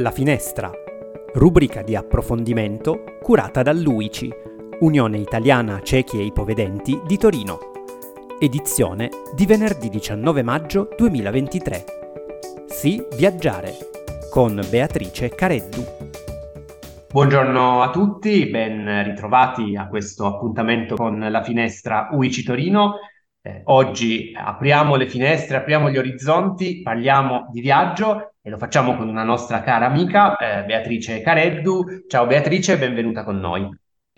La Finestra, rubrica di approfondimento curata dall'UICI, Unione Italiana Ciechi e Ipovedenti di Torino. Edizione di venerdì 19 maggio 2023. Sì, viaggiare con Beatrice Careddu. Buongiorno a tutti, ben ritrovati a questo appuntamento con la finestra UICI Torino. Eh, oggi apriamo le finestre, apriamo gli orizzonti, parliamo di viaggio e lo facciamo con una nostra cara amica, eh, Beatrice Careddu. Ciao Beatrice, benvenuta con noi.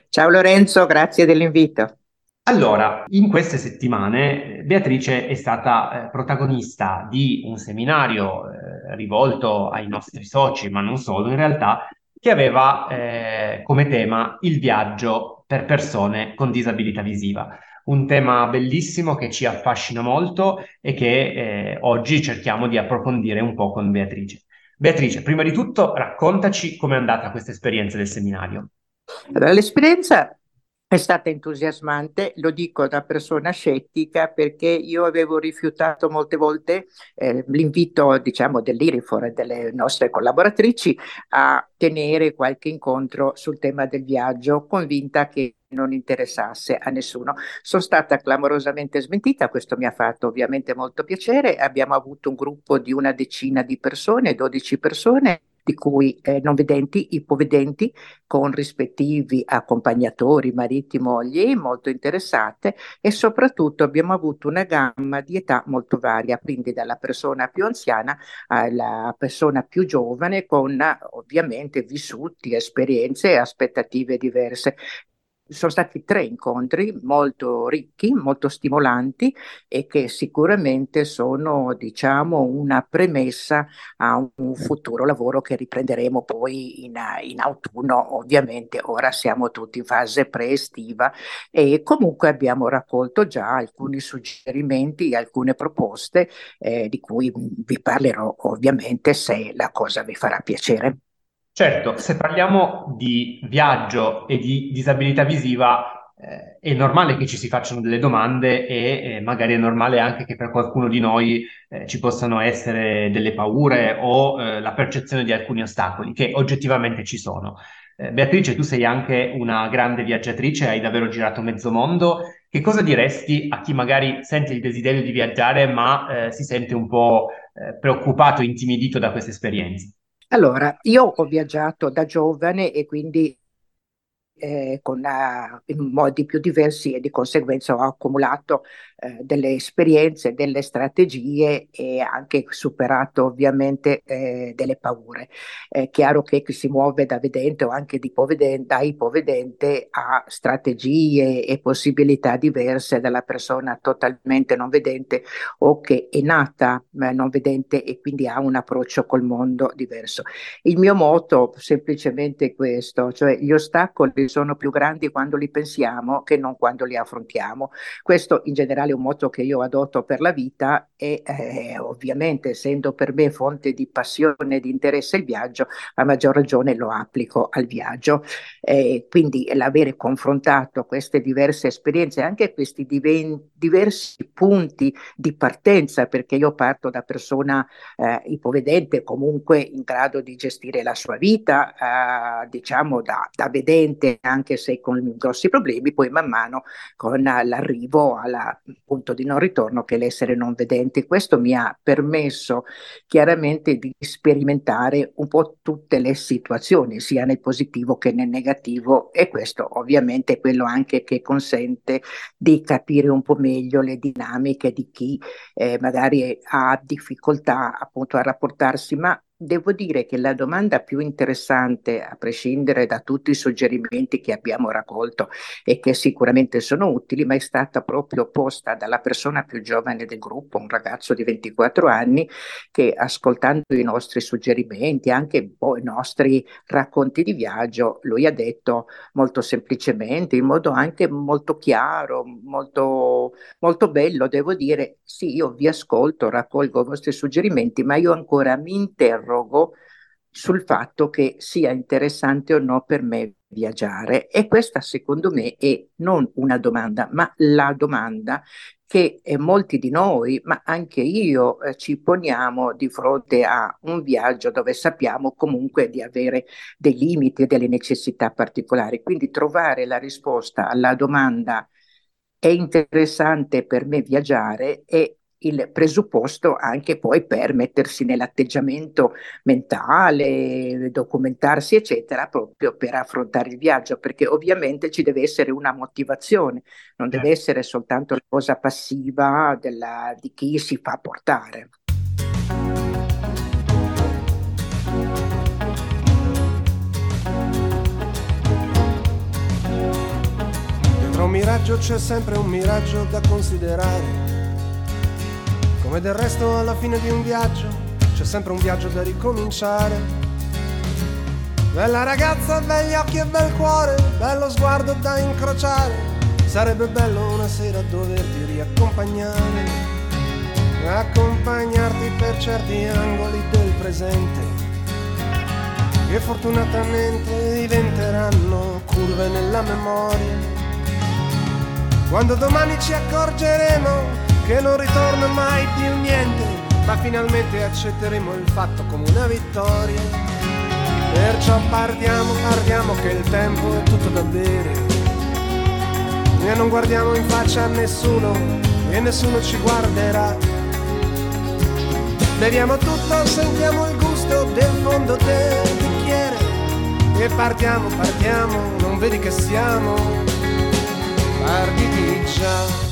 Ciao Lorenzo, grazie dell'invito. Allora, in queste settimane eh, Beatrice è stata eh, protagonista di un seminario eh, rivolto ai nostri soci, ma non solo in realtà, che aveva eh, come tema il viaggio per persone con disabilità visiva un tema bellissimo che ci affascina molto e che eh, oggi cerchiamo di approfondire un po' con Beatrice. Beatrice, prima di tutto raccontaci com'è andata questa esperienza del seminario. Allora, l'esperienza è stata entusiasmante, lo dico da persona scettica perché io avevo rifiutato molte volte eh, l'invito diciamo dell'Irifor e delle nostre collaboratrici a tenere qualche incontro sul tema del viaggio, convinta che non interessasse a nessuno. Sono stata clamorosamente smentita, questo mi ha fatto ovviamente molto piacere. Abbiamo avuto un gruppo di una decina di persone, 12 persone di cui eh, non vedenti, ipovedenti, con rispettivi accompagnatori, mariti, mogli, molto interessate e soprattutto abbiamo avuto una gamma di età molto varia, quindi dalla persona più anziana alla persona più giovane con ovviamente vissuti, esperienze e aspettative diverse sono stati tre incontri molto ricchi, molto stimolanti e che sicuramente sono, diciamo, una premessa a un futuro lavoro che riprenderemo poi in, in autunno. Ovviamente ora siamo tutti in fase pre-estiva e comunque abbiamo raccolto già alcuni suggerimenti, alcune proposte eh, di cui vi parlerò ovviamente se la cosa vi farà piacere. Certo, se parliamo di viaggio e di disabilità visiva, eh, è normale che ci si facciano delle domande e eh, magari è normale anche che per qualcuno di noi eh, ci possano essere delle paure o eh, la percezione di alcuni ostacoli che oggettivamente ci sono. Eh, Beatrice, tu sei anche una grande viaggiatrice, hai davvero girato mezzo mondo. Che cosa diresti a chi magari sente il desiderio di viaggiare ma eh, si sente un po' preoccupato, intimidito da queste esperienze? Allora, io ho viaggiato da giovane e quindi eh, con, uh, in modi più diversi e di conseguenza ho accumulato eh, delle esperienze, delle strategie e anche superato ovviamente eh, delle paure. È chiaro che chi si muove da vedente o anche ipovedente, da ipovedente ha strategie e possibilità diverse dalla persona totalmente non vedente o che è nata non vedente e quindi ha un approccio col mondo diverso. Il mio motto semplicemente è questo, cioè gli ostacoli sono più grandi quando li pensiamo che non quando li affrontiamo. Questo in generale un motto che io adotto per la vita e eh, ovviamente essendo per me fonte di passione e di interesse il viaggio, a maggior ragione lo applico al viaggio. Eh, quindi l'avere confrontato queste diverse esperienze, anche questi diven- diversi punti di partenza, perché io parto da persona eh, ipovedente, comunque in grado di gestire la sua vita, eh, diciamo da, da vedente, anche se con grossi problemi, poi man mano con l'arrivo alla punto di non ritorno che l'essere non vedente. Questo mi ha permesso chiaramente di sperimentare un po' tutte le situazioni, sia nel positivo che nel negativo e questo ovviamente è quello anche che consente di capire un po' meglio le dinamiche di chi eh, magari ha difficoltà appunto a rapportarsi, ma Devo dire che la domanda più interessante, a prescindere da tutti i suggerimenti che abbiamo raccolto e che sicuramente sono utili, ma è stata proprio posta dalla persona più giovane del gruppo, un ragazzo di 24 anni, che ascoltando i nostri suggerimenti, anche po' i nostri racconti di viaggio, lui ha detto molto semplicemente, in modo anche molto chiaro, molto, molto bello, devo dire, sì, io vi ascolto, raccolgo i vostri suggerimenti, ma io ancora mi interrogo interrogo sul fatto che sia interessante o no per me viaggiare e questa secondo me è non una domanda, ma la domanda che eh, molti di noi, ma anche io, eh, ci poniamo di fronte a un viaggio dove sappiamo comunque di avere dei limiti e delle necessità particolari. Quindi trovare la risposta alla domanda è interessante per me viaggiare e il presupposto anche poi per mettersi nell'atteggiamento mentale, documentarsi, eccetera, proprio per affrontare il viaggio, perché ovviamente ci deve essere una motivazione, non deve certo. essere soltanto la cosa passiva della, di chi si fa portare. Dietro un miraggio c'è sempre un miraggio da considerare come del resto alla fine di un viaggio c'è sempre un viaggio da ricominciare. Bella ragazza, begli occhi e bel cuore, bello sguardo da incrociare. Sarebbe bello una sera doverti riaccompagnare, accompagnarti per certi angoli del presente, che fortunatamente diventeranno curve nella memoria. Quando domani ci accorgeremo che non ritorna mai più niente, ma finalmente accetteremo il fatto come una vittoria. Perciò partiamo, partiamo che il tempo è tutto da bere. E non guardiamo in faccia a nessuno e nessuno ci guarderà. Beviamo tutto, sentiamo il gusto del fondo del bicchiere. E partiamo, partiamo, non vedi che siamo partiti già.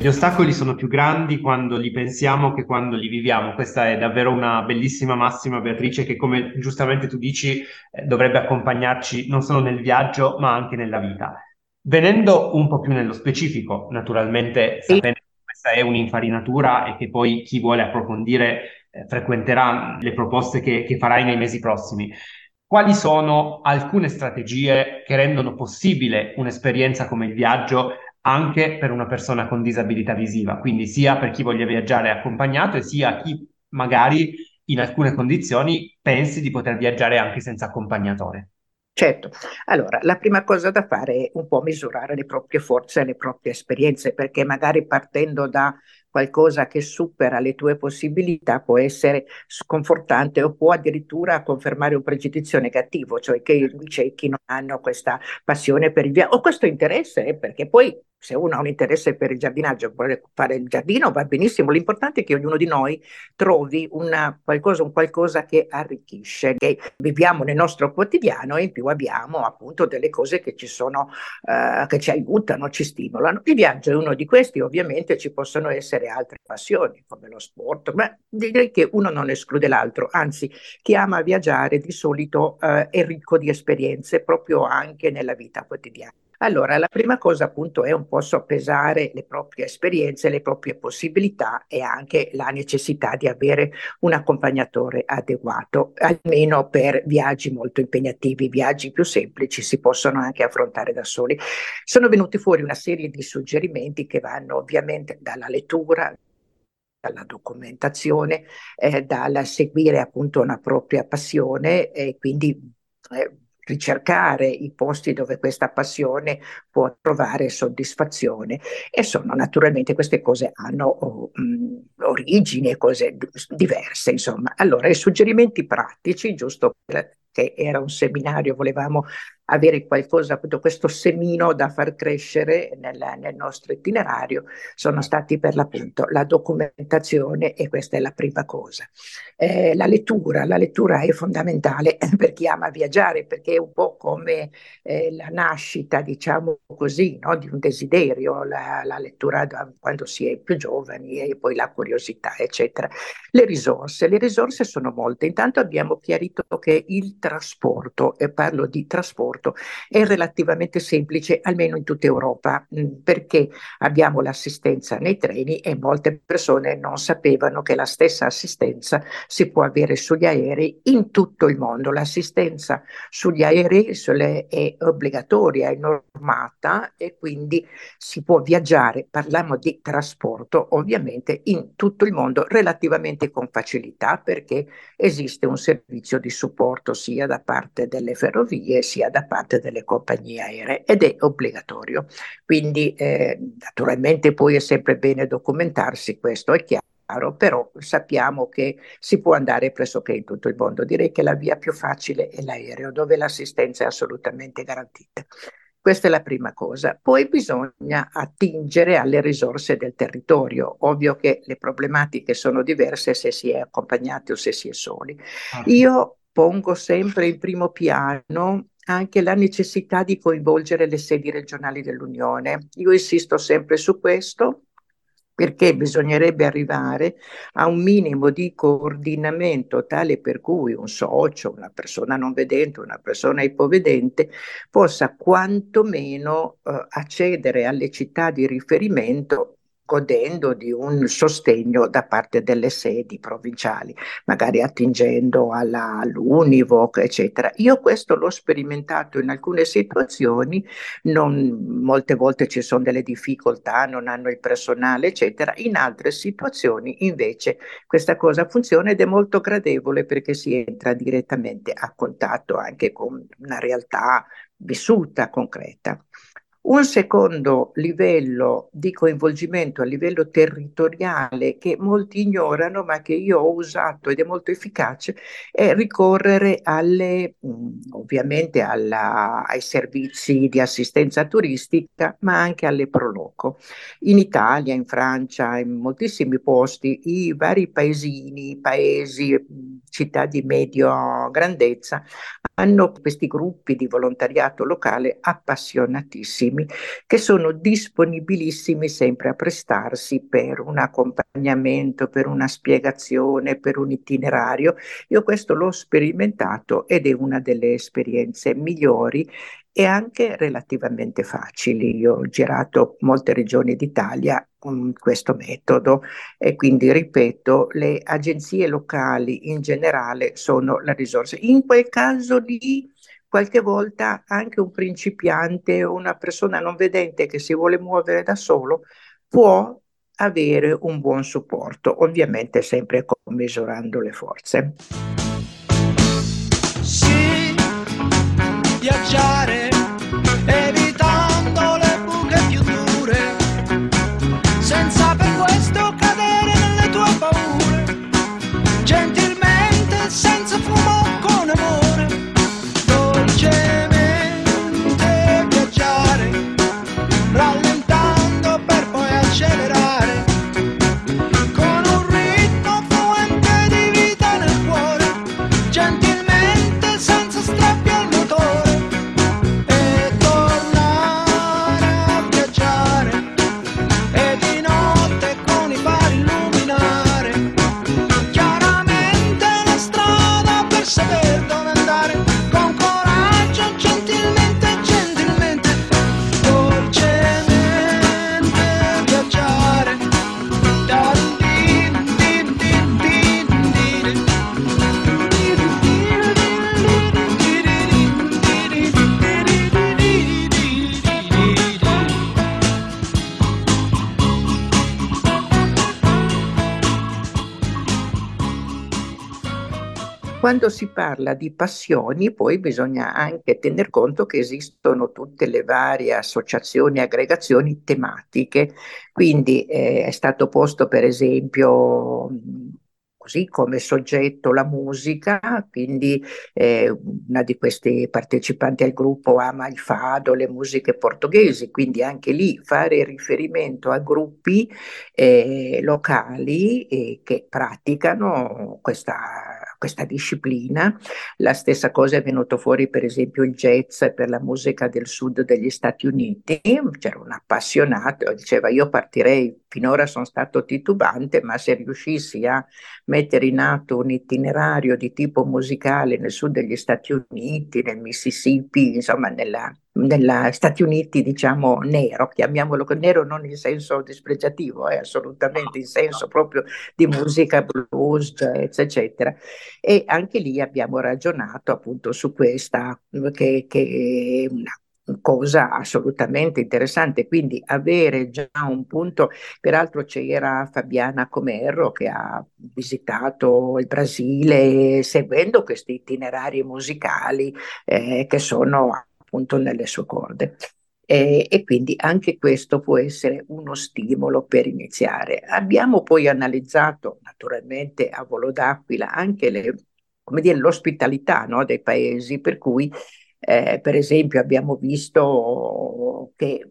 Gli ostacoli sono più grandi quando li pensiamo che quando li viviamo. Questa è davvero una bellissima massima, Beatrice, che come giustamente tu dici eh, dovrebbe accompagnarci non solo nel viaggio, ma anche nella vita. Venendo un po' più nello specifico, naturalmente sì. sapendo che questa è un'infarinatura e che poi chi vuole approfondire eh, frequenterà le proposte che, che farai nei mesi prossimi. Quali sono alcune strategie che rendono possibile un'esperienza come il viaggio anche per una persona con disabilità visiva, quindi sia per chi voglia viaggiare accompagnato e sia chi magari in alcune condizioni pensi di poter viaggiare anche senza accompagnatore. Certo, allora la prima cosa da fare è un po' misurare le proprie forze e le proprie esperienze, perché magari partendo da qualcosa che supera le tue possibilità può essere sconfortante o può addirittura confermare un pregiudizio negativo, cioè che i ciechi non hanno questa passione per il viaggio o questo interesse, eh, perché poi se uno ha un interesse per il giardinaggio, vuole fare il giardino, va benissimo. L'importante è che ognuno di noi trovi una, qualcosa, un qualcosa che arricchisce, che viviamo nel nostro quotidiano e in più abbiamo appunto delle cose che ci sono, uh, che ci aiutano, ci stimolano. Il viaggio è uno di questi, ovviamente ci possono essere altre passioni come lo sport, ma direi che uno non esclude l'altro, anzi chi ama viaggiare di solito uh, è ricco di esperienze proprio anche nella vita quotidiana. Allora, la prima cosa appunto è un po' soppesare le proprie esperienze, le proprie possibilità e anche la necessità di avere un accompagnatore adeguato, almeno per viaggi molto impegnativi, viaggi più semplici si possono anche affrontare da soli. Sono venuti fuori una serie di suggerimenti che vanno ovviamente dalla lettura, dalla documentazione, eh, dal seguire appunto una propria passione e quindi eh, ricercare i posti dove questa passione può trovare soddisfazione. E sono naturalmente queste cose hanno oh, mh, origini cose diverse insomma. Allora i suggerimenti pratici giusto che era un seminario volevamo avere qualcosa, appunto questo semino da far crescere nel, nel nostro itinerario, sono stati per l'appunto la documentazione e questa è la prima cosa. Eh, la lettura, la lettura è fondamentale per chi ama viaggiare perché è un po' come eh, la nascita, diciamo così, no? di un desiderio, la, la lettura da, quando si è più giovani e poi la curiosità, eccetera. Le risorse, le risorse sono molte. Intanto abbiamo chiarito che il trasporto, e parlo di trasporto, trasporto è relativamente semplice, almeno in tutta Europa, mm, perché abbiamo l'assistenza nei treni e molte persone non sapevano che la stessa assistenza si può avere sugli aerei in tutto il mondo. L'assistenza sugli aerei è obbligatoria, è normata e quindi si può viaggiare, parliamo di trasporto ovviamente in tutto il mondo relativamente con facilità perché esiste un servizio di supporto sia da parte delle ferrovie sia da parte delle compagnie aeree ed è obbligatorio. Quindi eh, naturalmente poi è sempre bene documentarsi, questo è chiaro però sappiamo che si può andare pressoché in tutto il mondo. Direi che la via più facile è l'aereo, dove l'assistenza è assolutamente garantita. Questa è la prima cosa. Poi bisogna attingere alle risorse del territorio. Ovvio che le problematiche sono diverse se si è accompagnati o se si è soli. Ah. Io pongo sempre in primo piano anche la necessità di coinvolgere le sedi regionali dell'Unione. Io insisto sempre su questo perché bisognerebbe arrivare a un minimo di coordinamento tale per cui un socio, una persona non vedente, una persona ipovedente possa quantomeno eh, accedere alle città di riferimento godendo di un sostegno da parte delle sedi provinciali, magari attingendo alla, all'Univoc, eccetera. Io questo l'ho sperimentato in alcune situazioni, non, molte volte ci sono delle difficoltà, non hanno il personale, eccetera. In altre situazioni invece questa cosa funziona ed è molto gradevole perché si entra direttamente a contatto anche con una realtà vissuta, concreta. Un secondo livello di coinvolgimento a livello territoriale che molti ignorano ma che io ho usato ed è molto efficace è ricorrere alle, ovviamente alla, ai servizi di assistenza turistica ma anche alle proloco. In Italia, in Francia, in moltissimi posti i vari paesini, paesi, città di medio grandezza hanno questi gruppi di volontariato locale appassionatissimi che sono disponibilissimi sempre a prestarsi per un accompagnamento, per una spiegazione, per un itinerario. Io questo l'ho sperimentato ed è una delle esperienze migliori e anche relativamente facili. Io ho girato molte regioni d'Italia con questo metodo e quindi ripeto, le agenzie locali in generale sono la risorsa. In quel caso lì qualche volta anche un principiante o una persona non vedente che si vuole muovere da solo può avere un buon supporto, ovviamente sempre commisurando le forze. Sì, viaggiare Quando si parla di passioni, poi bisogna anche tener conto che esistono tutte le varie associazioni e aggregazioni tematiche. Quindi eh, è stato posto, per esempio, così come soggetto la musica, quindi eh, una di queste partecipanti al gruppo ama il fado, le musiche portoghesi, quindi anche lì fare riferimento a gruppi eh, locali eh, che praticano questa questa disciplina. La stessa cosa è venuto fuori per esempio il jazz per la musica del sud degli Stati Uniti, c'era un appassionato, diceva io partirei, finora sono stato titubante, ma se riuscissi a mettere in atto un itinerario di tipo musicale nel sud degli Stati Uniti, nel Mississippi, insomma nella negli Stati Uniti, diciamo, nero, chiamiamolo nero non in senso dispregiativo, è eh, assolutamente in senso proprio di musica blues, jazz, eccetera. E anche lì abbiamo ragionato appunto su questa, che, che è una cosa assolutamente interessante, quindi avere già un punto, peraltro c'era Fabiana Comerro che ha visitato il Brasile seguendo questi itinerari musicali eh, che sono appunto nelle sue corde. E, e, quindi anche questo può essere uno stimolo per iniziare. Abbiamo poi analizzato naturalmente a volo d'aquila anche le, dire, l'ospitalità no, dei paesi, per cui eh, per esempio abbiamo visto che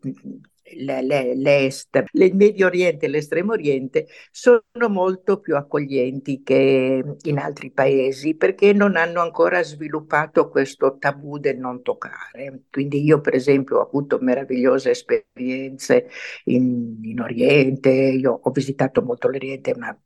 l'Est, il Medio Oriente e l'Estremo Oriente sono molto più accoglienti che in altri paesi perché non hanno ancora sviluppato questo tabù del non toccare. Quindi io per esempio ho avuto meravigliose esperienze in, in Oriente, io ho visitato molto l'Oriente, ma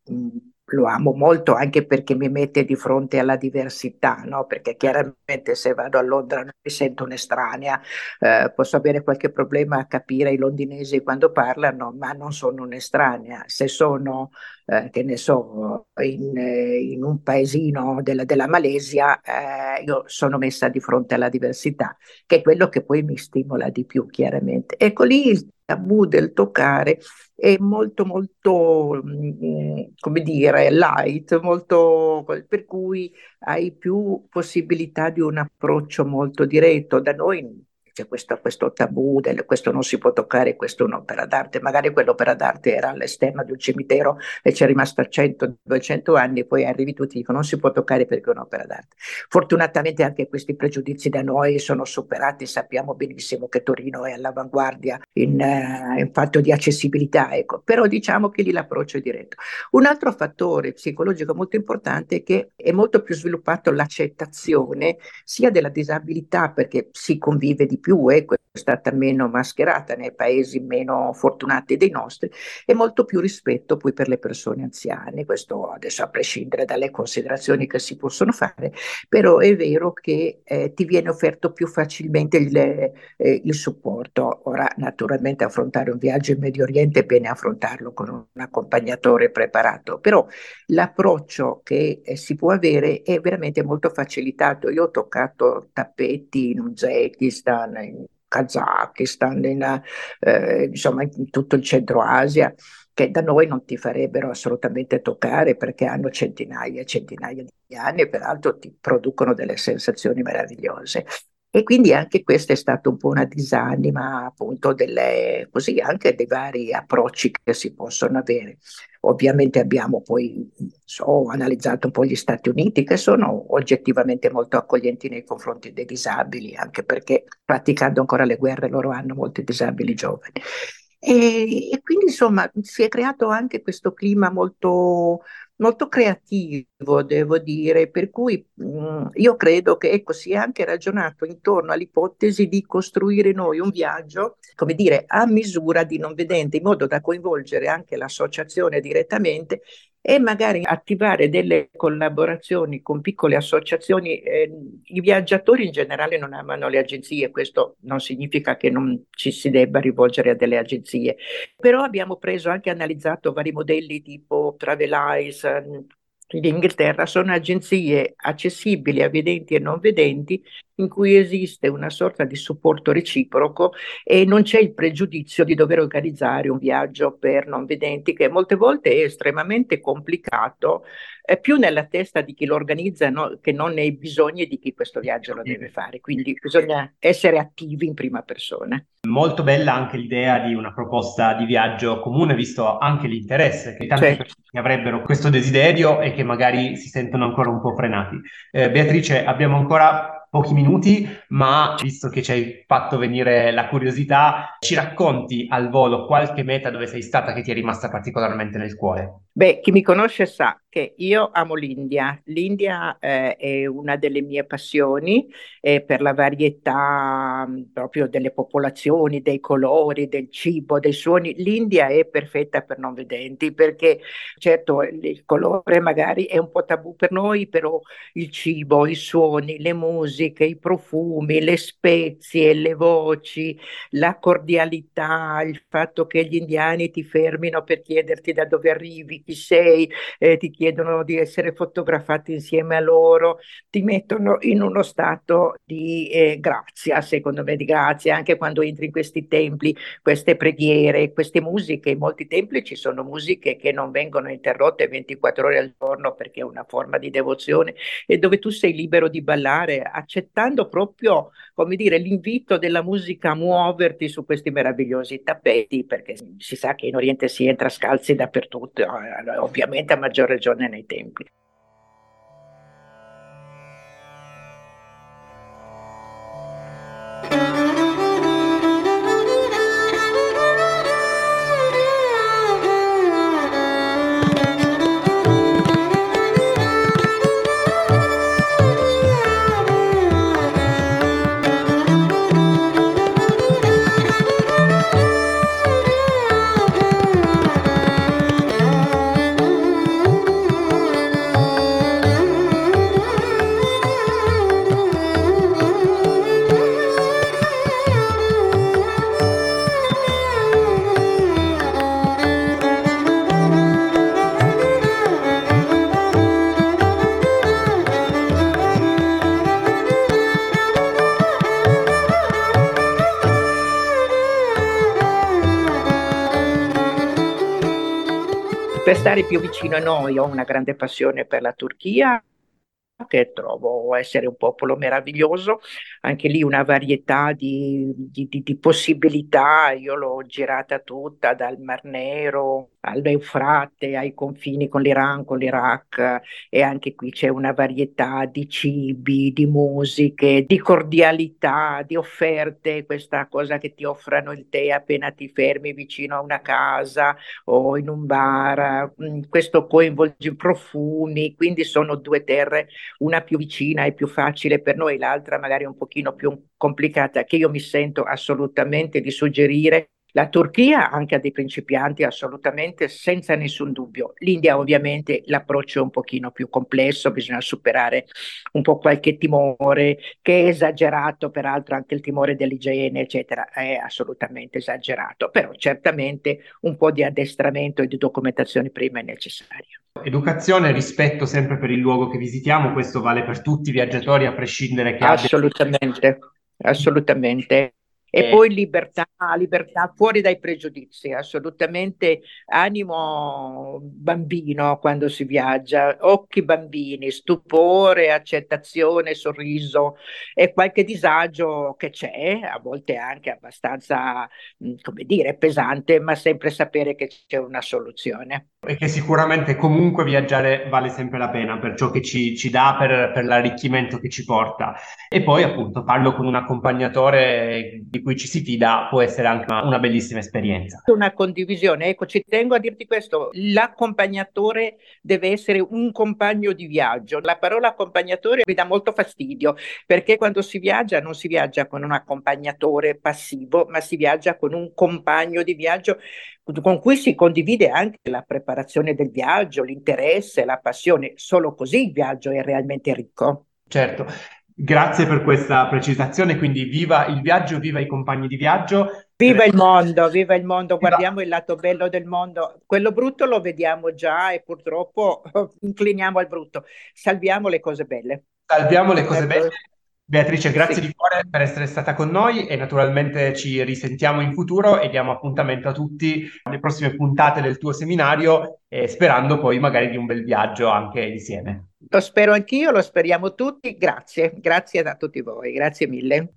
lo amo molto anche perché mi mette di fronte alla diversità, no? perché chiaramente se vado a Londra non mi sento un'estranea, eh, posso avere qualche problema a capire i londinesi quando parlano, ma non sono un'estranea. Se sono, eh, che ne so, in, in un paesino della, della Malesia, eh, io sono messa di fronte alla diversità, che è quello che poi mi stimola di più, chiaramente. Ecco lì tabù del toccare è molto molto mm, come dire light molto per cui hai più possibilità di un approccio molto diretto. Da noi c'è questo, questo tabù del questo non si può toccare, questo è un'opera d'arte, magari quell'opera d'arte era all'esterno di un cimitero e c'è rimasta 100-200 anni e poi arrivi tutti e dicono non si può toccare perché è un'opera d'arte. Fortunatamente anche questi pregiudizi da noi sono superati, sappiamo benissimo che Torino è all'avanguardia in, uh, in fatto di accessibilità, ecco. però diciamo che lì l'approccio è diretto. Un altro fattore psicologico molto importante è che è molto più sviluppato l'accettazione sia della disabilità perché si convive di più e è stata meno mascherata nei paesi meno fortunati dei nostri e molto più rispetto poi per le persone anziane. Questo adesso a prescindere dalle considerazioni che si possono fare, però è vero che eh, ti viene offerto più facilmente il, eh, il, supporto. Ora naturalmente affrontare un viaggio in Medio Oriente è bene affrontarlo con un accompagnatore preparato, però l'approccio che eh, si può avere è veramente molto facilitato. Io ho toccato tappeti in Uzbekistan, in Kazakistan, in, eh, insomma in tutto il centro Asia, che da noi non ti farebbero assolutamente toccare perché hanno centinaia e centinaia di anni e peraltro ti producono delle sensazioni meravigliose. E quindi anche questa è stata un po' una disanima appunto delle, così anche dei vari approcci che si possono avere. Ovviamente abbiamo poi so, analizzato un po' gli Stati Uniti che sono oggettivamente molto accoglienti nei confronti dei disabili, anche perché praticando ancora le guerre loro hanno molti disabili giovani. E, e quindi insomma si è creato anche questo clima molto molto creativo, devo dire, per cui mh, mm, io credo che ecco, sia anche ragionato intorno all'ipotesi di costruire noi un viaggio, come dire, a misura di non vedente, in modo da coinvolgere anche l'associazione direttamente e magari attivare delle collaborazioni con piccole associazioni. Eh, I viaggiatori in generale non amano le agenzie, questo non significa che non ci si debba rivolgere a delle agenzie, però abbiamo preso anche analizzato vari modelli tipo Travelize, in Inghilterra sono agenzie accessibili a vedenti e non vedenti in cui esiste una sorta di supporto reciproco e non c'è il pregiudizio di dover organizzare un viaggio per non vedenti che molte volte è estremamente complicato, è più nella testa di chi lo organizza no, che non nei bisogni di chi questo viaggio lo deve fare. Quindi bisogna essere attivi in prima persona. Molto bella anche l'idea di una proposta di viaggio comune, visto anche l'interesse che tante certo. persone avrebbero questo desiderio e che magari si sentono ancora un po' frenati. Eh, Beatrice, abbiamo ancora pochi minuti, ma visto che ci hai fatto venire la curiosità, ci racconti al volo qualche meta dove sei stata che ti è rimasta particolarmente nel cuore? Beh, chi mi conosce sa che io amo l'India. L'India eh, è una delle mie passioni eh, per la varietà mh, proprio delle popolazioni, dei colori, del cibo, dei suoni. L'India è perfetta per non vedenti perché certo il colore magari è un po' tabù per noi, però il cibo, i suoni, le musiche, i profumi, le spezie, le voci, la cordialità, il fatto che gli indiani ti fermino per chiederti da dove arrivi, chi sei, eh, ti chiedono di essere fotografati insieme a loro, ti mettono in uno stato di eh, grazia, secondo me, di grazia, anche quando entri in questi templi, queste preghiere, queste musiche. In molti templi ci sono musiche che non vengono interrotte 24 ore al giorno perché è una forma di devozione e dove tu sei libero di ballare, accettando proprio, come dire, l'invito della musica a muoverti su questi meravigliosi tappeti, perché si sa che in Oriente si entra scalzi dappertutto, eh, ovviamente a maggior ragione nei templi. Per stare più vicino a noi ho una grande passione per la Turchia, che trovo essere un popolo meraviglioso, anche lì una varietà di, di, di, di possibilità, io l'ho girata tutta dal Mar Nero all'Eufrate, ai confini con l'Iran, con l'Iraq e anche qui c'è una varietà di cibi, di musiche, di cordialità, di offerte, questa cosa che ti offrono il tè appena ti fermi vicino a una casa o in un bar, mm, questo coinvolge profumi, quindi sono due terre, una più vicina e più facile per noi, l'altra magari un pochino più complicata, che io mi sento assolutamente di suggerire la Turchia anche a dei principianti assolutamente senza nessun dubbio. L'India ovviamente l'approccio è un pochino più complesso, bisogna superare un po' qualche timore che è esagerato, peraltro anche il timore dell'igiene, eccetera, è assolutamente esagerato, però certamente un po' di addestramento e di documentazione prima è necessario. Educazione e rispetto sempre per il luogo che visitiamo, questo vale per tutti i viaggiatori a prescindere che assolutamente, abbia... assolutamente. E eh. poi libertà, libertà fuori dai pregiudizi, assolutamente animo bambino quando si viaggia, occhi bambini, stupore, accettazione, sorriso e qualche disagio che c'è, a volte anche abbastanza, come dire, pesante, ma sempre sapere che c'è una soluzione. E che sicuramente comunque viaggiare vale sempre la pena per ciò che ci, ci dà, per, per l'arricchimento che ci porta. E poi appunto parlo con un accompagnatore di cui ci si fida, può essere anche una, una bellissima esperienza. Una condivisione, ecco, ci tengo a dirti questo, l'accompagnatore deve essere un compagno di viaggio. La parola accompagnatore mi dà molto fastidio perché quando si viaggia non si viaggia con un accompagnatore passivo, ma si viaggia con un compagno di viaggio con cui si condivide anche la preparazione del viaggio, l'interesse, la passione. Solo così il viaggio è realmente ricco. Certo. Grazie per questa precisazione, quindi viva il viaggio, viva i compagni di viaggio. Viva il mondo, viva il mondo, guardiamo il lato bello del mondo. Quello brutto lo vediamo già e purtroppo incliniamo al brutto. Salviamo le cose belle. Salviamo le cose ecco. belle Beatrice, grazie sì. di cuore per essere stata con noi e naturalmente ci risentiamo in futuro e diamo appuntamento a tutti alle prossime puntate del tuo seminario, eh, sperando poi magari di un bel viaggio anche insieme. Lo spero anch'io, lo speriamo tutti. Grazie, grazie a tutti voi, grazie mille.